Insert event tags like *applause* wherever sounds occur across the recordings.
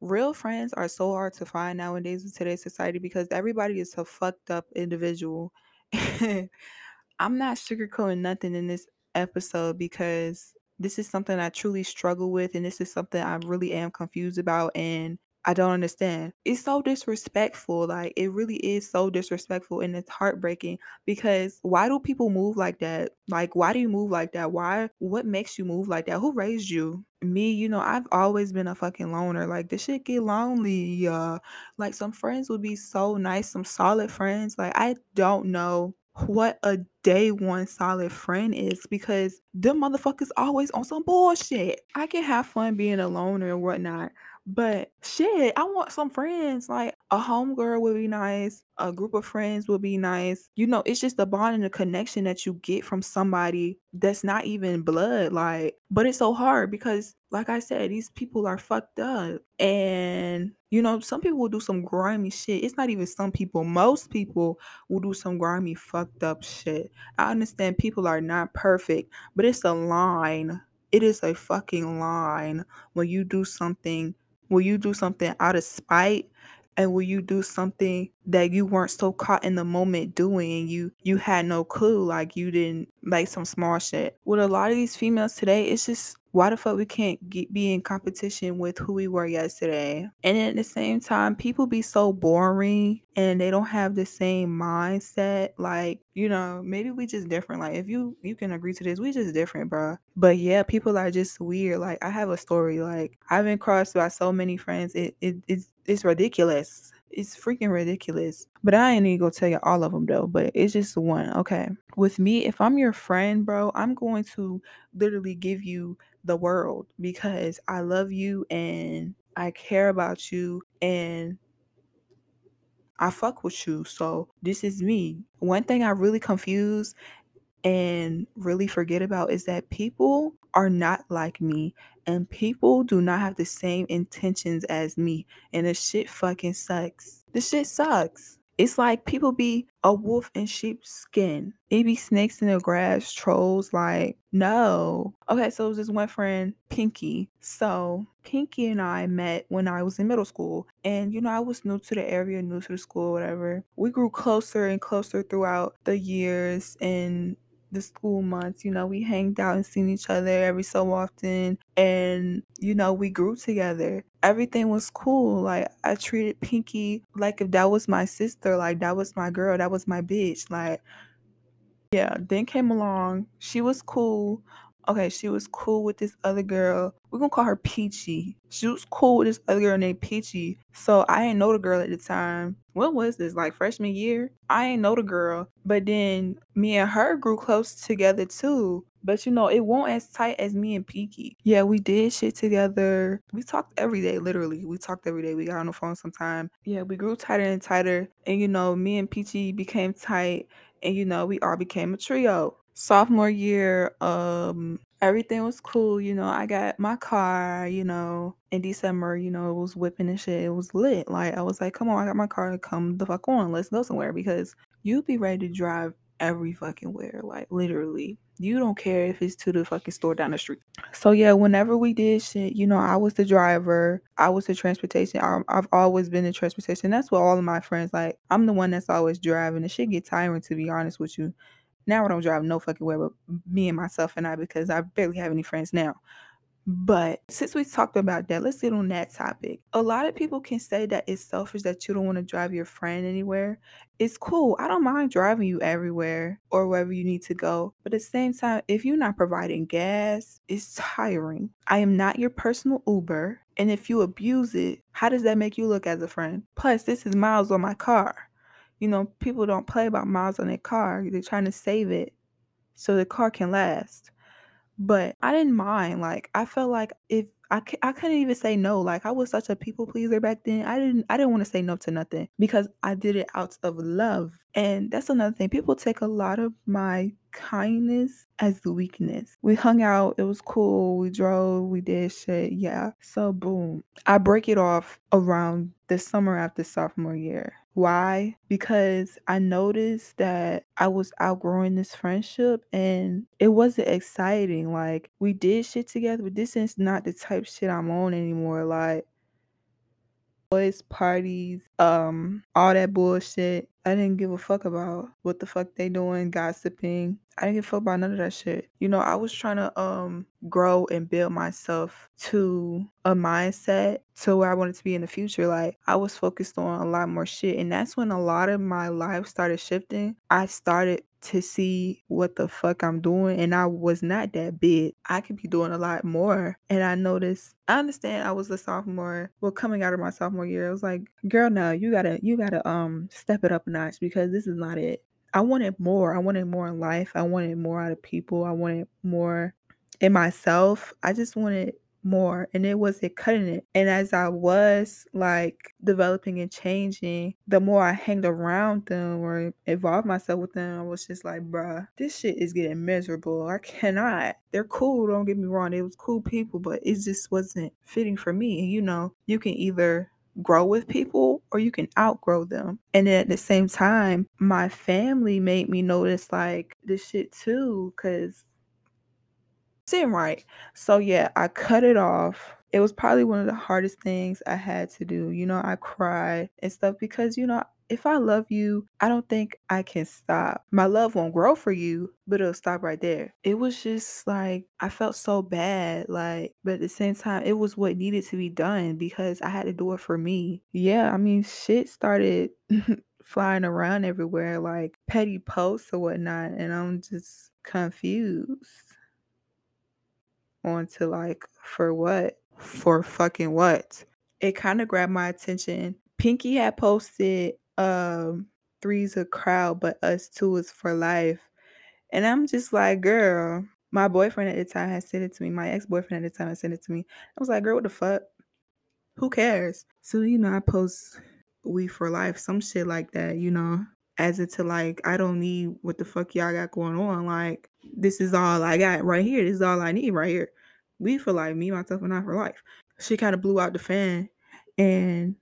real friends are so hard to find nowadays in today's society because everybody is a fucked up individual. *laughs* I'm not sugarcoating nothing in this episode because this is something I truly struggle with and this is something I really am confused about and I don't understand. It's so disrespectful. Like it really is so disrespectful and it's heartbreaking because why do people move like that? Like why do you move like that? Why what makes you move like that? Who raised you? Me, you know, I've always been a fucking loner. Like this shit get lonely. Uh like some friends would be so nice, some solid friends. Like I don't know what a day one solid friend is because them motherfuckers always on some bullshit. I can have fun being alone or whatnot, but shit, I want some friends. Like a homegirl would be nice, a group of friends would be nice. You know, it's just the bond and the connection that you get from somebody that's not even blood. Like, but it's so hard because, like I said, these people are fucked up. And, you know, some people will do some grimy shit. It's not even some people, most people will do some grimy, fucked up shit. I understand people are not perfect, but it's a line. It is a fucking line when you do something, when you do something out of spite and will you do something that you weren't so caught in the moment doing you you had no clue like you didn't like some small shit with a lot of these females today it's just why the fuck we can't get, be in competition with who we were yesterday? And at the same time people be so boring and they don't have the same mindset. Like you know maybe we just different. Like if you you can agree to this we just different bro but yeah people are just weird. Like i have a story. Like i've been crossed by so many friends. It, it it's it's ridiculous. It's freaking ridiculous. But I ain't even gonna tell you all of them though, but it's just one. Okay. With me, if I'm your friend, bro, I'm going to literally give you the world because I love you and I care about you and I fuck with you. So this is me. One thing I really confuse and really forget about is that people are not like me and people do not have the same intentions as me and the shit fucking sucks. The shit sucks. It's like people be a wolf in sheep's skin. It be snakes in the grass, trolls. Like, no. Okay, so it was this one friend, Pinky. So, Pinky and I met when I was in middle school. And, you know, I was new to the area, new to the school, whatever. We grew closer and closer throughout the years. And the school months. You know, we hanged out and seen each other every so often. And, you know, we grew together. Everything was cool. Like, I treated Pinky like if that was my sister, like, that was my girl, that was my bitch. Like, yeah, then came along. She was cool. Okay, she was cool with this other girl. We're gonna call her Peachy. She was cool with this other girl named Peachy. So I didn't know the girl at the time. What was this? Like freshman year? I ain't know the girl. But then me and her grew close together too. But you know, it won't as tight as me and Peaky. Yeah, we did shit together. We talked every day, literally. We talked every day. We got on the phone sometime. Yeah, we grew tighter and tighter. And you know, me and Peachy became tight. And you know, we all became a trio sophomore year, um, everything was cool. You know, I got my car, you know, in December, you know, it was whipping and shit. It was lit. Like, I was like, come on, I got my car. Come the fuck on. Let's go somewhere because you'd be ready to drive every fucking where. Like, literally. You don't care if it's to the fucking store down the street. So, yeah, whenever we did shit, you know, I was the driver, I was the transportation. I, I've always been the transportation. That's what all of my friends like. I'm the one that's always driving. The shit get tiring, to be honest with you. Now I don't drive no fucking where but me and myself and I because I barely have any friends now. But since we talked about that, let's get on that topic. A lot of people can say that it's selfish that you don't want to drive your friend anywhere. It's cool. I don't mind driving you everywhere or wherever you need to go. But at the same time, if you're not providing gas, it's tiring. I am not your personal Uber. And if you abuse it, how does that make you look as a friend? Plus, this is miles on my car. You know, people don't play about miles on their car. They're trying to save it so the car can last. But I didn't mind. Like I felt like if I, I couldn't even say no. Like I was such a people pleaser back then. I didn't I didn't want to say no to nothing because I did it out of love. And that's another thing. People take a lot of my kindness as the weakness. We hung out, it was cool, we drove, we did shit, yeah. So boom. I break it off around the summer after sophomore year. Why? Because I noticed that I was outgrowing this friendship and it wasn't exciting. Like we did shit together, but this is not the type shit I'm on anymore. Like boys parties, um, all that bullshit. I didn't give a fuck about what the fuck they doing, gossiping. I didn't give a fuck about none of that shit. You know, I was trying to um grow and build myself to a mindset to where I wanted to be in the future. Like I was focused on a lot more shit. And that's when a lot of my life started shifting. I started to see what the fuck I'm doing and I was not that big. I could be doing a lot more. And I noticed I understand I was a sophomore. Well, coming out of my sophomore year, I was like, girl, no, you gotta you gotta um step it up a notch because this is not it. I wanted more. I wanted more in life. I wanted more out of people. I wanted more in myself. I just wanted more and it wasn't cutting it. And as I was like developing and changing, the more I hanged around them or involved myself with them, I was just like, bruh, this shit is getting miserable. I cannot. They're cool, don't get me wrong. It was cool people, but it just wasn't fitting for me. And you know, you can either grow with people or you can outgrow them. And then at the same time, my family made me notice like this shit too, because seem right. So yeah, I cut it off. It was probably one of the hardest things I had to do. You know, I cried and stuff because, you know, if I love you, I don't think I can stop. My love won't grow for you, but it'll stop right there. It was just like I felt so bad, like, but at the same time, it was what needed to be done because I had to do it for me. Yeah, I mean, shit started *laughs* flying around everywhere, like petty posts or whatnot, and I'm just confused on to like for what? For fucking what? It kind of grabbed my attention. Pinky had posted um three's a crowd, but us two is for life. And I'm just like, girl, my boyfriend at the time had sent it to me. My ex-boyfriend at the time had sent it to me. I was like, girl, what the fuck? Who cares? So, you know, I post we for life, some shit like that, you know, as into like, I don't need what the fuck y'all got going on. Like, this is all I got right here. This is all I need right here. We for life, me, myself, and I for life. She kind of blew out the fan. And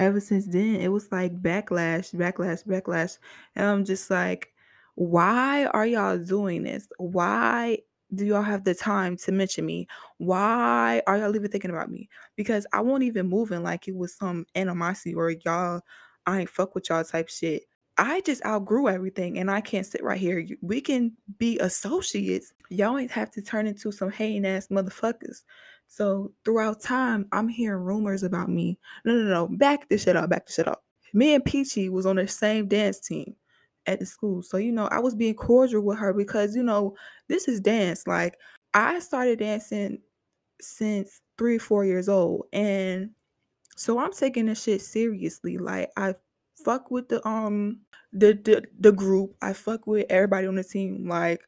ever since then, it was like backlash, backlash, backlash. And I'm just like, why are y'all doing this? Why do y'all have the time to mention me? Why are y'all even thinking about me? Because I won't even move in like it was some animosity or y'all, I ain't fuck with y'all type shit. I just outgrew everything and I can't sit right here. We can be associates. Y'all ain't have to turn into some hating ass motherfuckers. So throughout time, I'm hearing rumors about me. No, no, no. Back this shit up. Back this shit up. Me and Peachy was on the same dance team at the school. So, you know, I was being cordial with her because, you know, this is dance. Like, I started dancing since three, four years old. And so I'm taking this shit seriously. Like, I fuck with the um the the, the group. I fuck with everybody on the team. Like,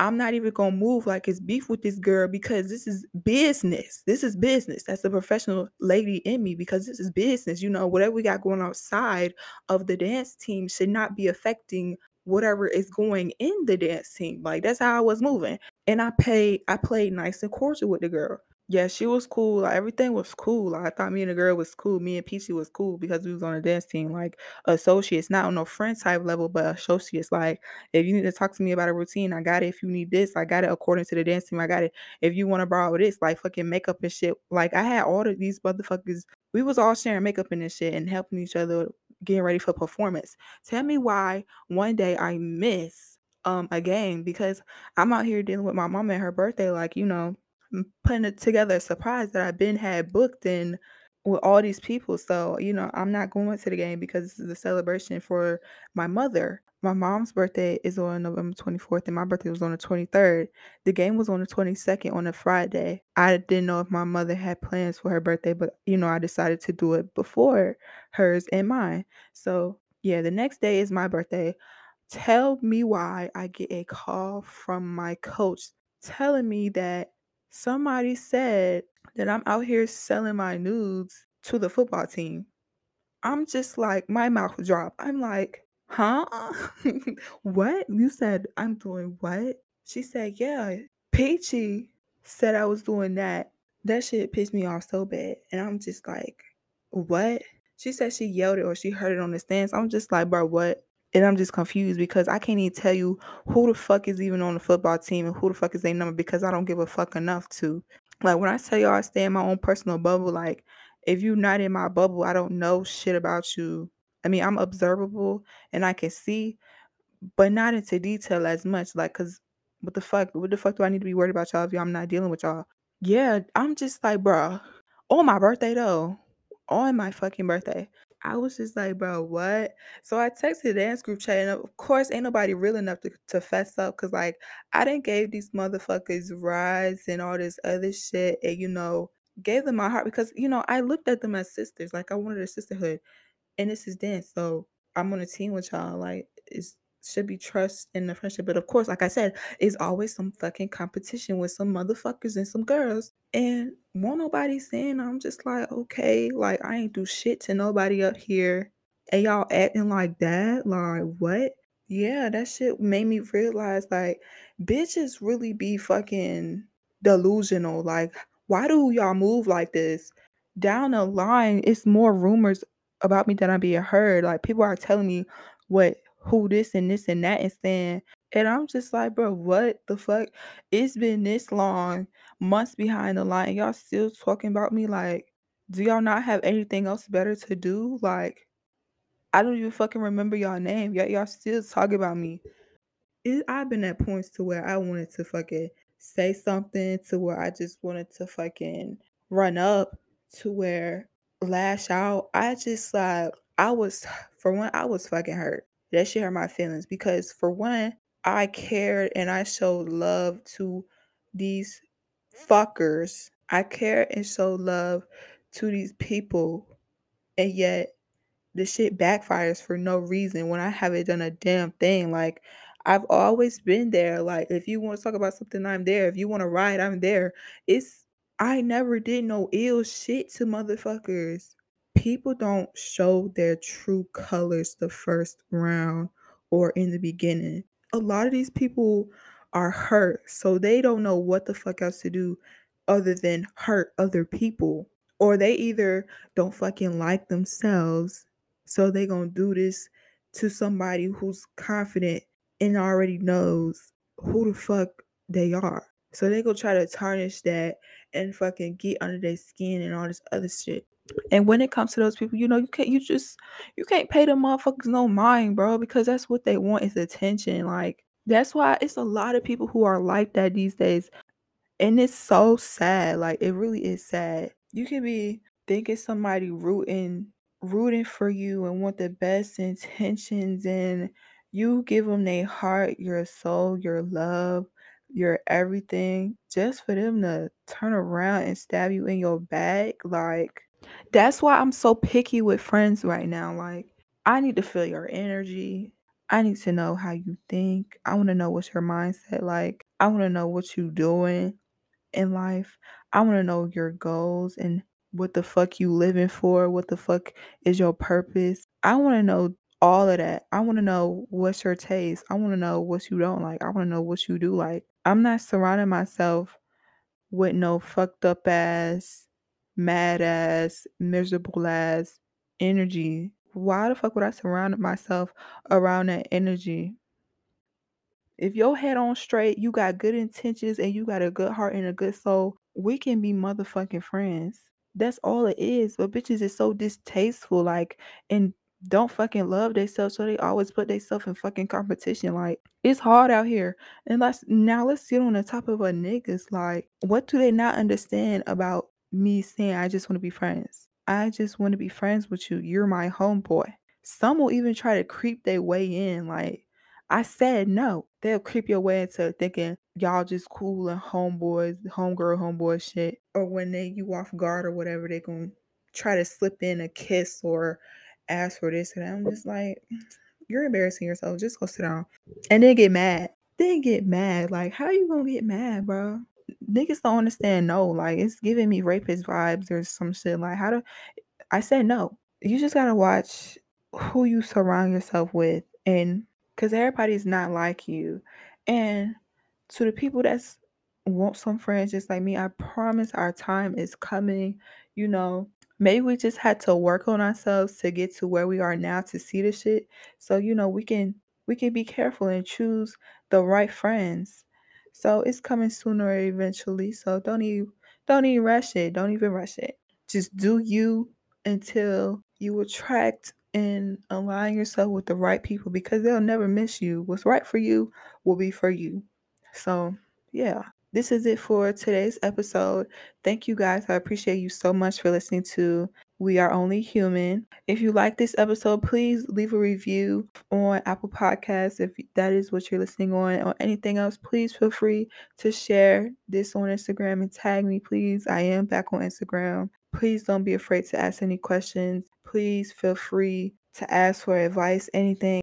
I'm not even gonna move like it's beef with this girl because this is business. This is business. That's the professional lady in me because this is business. You know, whatever we got going outside of the dance team should not be affecting whatever is going in the dance team. Like that's how I was moving. And I paid I played nice and cordial with the girl yeah, she was cool. Like, everything was cool. Like, I thought me and the girl was cool. Me and Peachy was cool because we was on a dance team, like associates, not on no friend type level, but associates. Like, if you need to talk to me about a routine, I got it. If you need this, I got it according to the dance team. I got it. If you want to borrow this, like fucking makeup and shit. Like, I had all of these motherfuckers. We was all sharing makeup and this shit and helping each other getting ready for performance. Tell me why one day I miss um a game because I'm out here dealing with my mom and her birthday, like, you know putting it together a surprise that I've been had booked in with all these people. So, you know, I'm not going to the game because this is a celebration for my mother. My mom's birthday is on November 24th and my birthday was on the 23rd. The game was on the 22nd on a Friday. I didn't know if my mother had plans for her birthday, but you know, I decided to do it before hers and mine. So, yeah, the next day is my birthday. Tell me why I get a call from my coach telling me that Somebody said that I'm out here selling my nudes to the football team. I'm just like, my mouth dropped. I'm like, huh? *laughs* what? You said I'm doing what? She said, yeah. Peachy said I was doing that. That shit pissed me off so bad. And I'm just like, what? She said she yelled it or she heard it on the stands. I'm just like, bro, what? And I'm just confused because I can't even tell you who the fuck is even on the football team and who the fuck is their number because I don't give a fuck enough to. Like when I tell y'all I stay in my own personal bubble, like if you're not in my bubble, I don't know shit about you. I mean, I'm observable and I can see, but not into detail as much. Like, cause what the fuck? What the fuck do I need to be worried about y'all if y'all I'm not dealing with y'all? Yeah, I'm just like, bro. On my birthday though, on my fucking birthday, I was just like, bro, what? So I texted the dance group chat, and of course, ain't nobody real enough to, to fess up, cause like I didn't gave these motherfuckers rides and all this other shit, and you know, gave them my heart because you know I looked at them as sisters, like I wanted a sisterhood, and this is dance, so I'm on a team with y'all, like it's should be trust in the friendship. But of course, like I said, it's always some fucking competition with some motherfuckers and some girls. And won't nobody saying I'm just like, okay, like I ain't do shit to nobody up here. And y'all acting like that? Like what? Yeah, that shit made me realize like bitches really be fucking delusional. Like, why do y'all move like this? Down the line, it's more rumors about me than I'm being heard. Like people are telling me what who this and this and that and saying and I'm just like, bro, what the fuck? It's been this long, months behind the line, y'all still talking about me. Like, do y'all not have anything else better to do? Like, I don't even fucking remember y'all name. Yet y'all still talking about me. It, I've been at points to where I wanted to fucking say something, to where I just wanted to fucking run up, to where lash out. I just like I was for one, I was fucking hurt. That shit hurt my feelings because for one, I cared and I showed love to these fuckers. I cared and showed love to these people, and yet the shit backfires for no reason when I haven't done a damn thing. Like I've always been there. Like if you want to talk about something, I'm there. If you want to ride, I'm there. It's I never did no ill shit to motherfuckers. People don't show their true colors the first round or in the beginning. A lot of these people are hurt, so they don't know what the fuck else to do other than hurt other people. Or they either don't fucking like themselves so they gonna do this to somebody who's confident and already knows who the fuck they are. So they go try to tarnish that and fucking get under their skin and all this other shit. And when it comes to those people, you know, you can't you just you can't pay them motherfuckers no mind, bro, because that's what they want is attention. Like that's why it's a lot of people who are like that these days. And it's so sad. Like it really is sad. You can be thinking somebody rooting rooting for you and want the best intentions and you give them their heart, your soul, your love, your everything just for them to turn around and stab you in your back like that's why I'm so picky with friends right now like I need to feel your energy. I need to know how you think. I want to know what's your mindset like. I want to know what you doing in life. I want to know your goals and what the fuck you living for, what the fuck is your purpose. I want to know all of that. I want to know what's your taste. I want to know what you don't like. I want to know what you do like. I'm not surrounding myself with no fucked up ass, mad ass, miserable ass energy. Why the fuck would I surround myself around that energy? If your head on straight, you got good intentions and you got a good heart and a good soul, we can be motherfucking friends. That's all it is. But bitches is so distasteful, like, and don't fucking love themselves, so they always put themselves in fucking competition. Like, it's hard out here. And let's now let's sit on the top of a niggas. Like, what do they not understand about me saying I just want to be friends? I just want to be friends with you. You're my homeboy. Some will even try to creep their way in, like I said no. They'll creep your way into thinking y'all just cool and homeboys, homegirl, homeboy shit. Or when they you off guard or whatever, they gonna try to slip in a kiss or ask for this and. I'm just like, mm, you're embarrassing yourself. Just go sit down. And then get mad. Then get mad. Like, how you gonna get mad, bro? Niggas don't understand no. Like, it's giving me rapist vibes or some shit. Like, how do I said no. You just gotta watch who you surround yourself with and because everybody's not like you. And to the people that's want some friends just like me, I promise our time is coming. You know, maybe we just had to work on ourselves to get to where we are now to see the shit. So, you know, we can we can be careful and choose the right friends. So it's coming sooner eventually. So don't even don't even rush it. Don't even rush it. just do you until you attract and align yourself with the right people because they'll never miss you. What's right for you will be for you. So, yeah, this is it for today's episode. Thank you guys. I appreciate you so much for listening to We Are Only Human. If you like this episode, please leave a review on Apple Podcasts if that is what you're listening on or anything else. Please feel free to share this on Instagram and tag me, please. I am back on Instagram. Please don't be afraid to ask any questions. Please feel free to ask for advice, anything.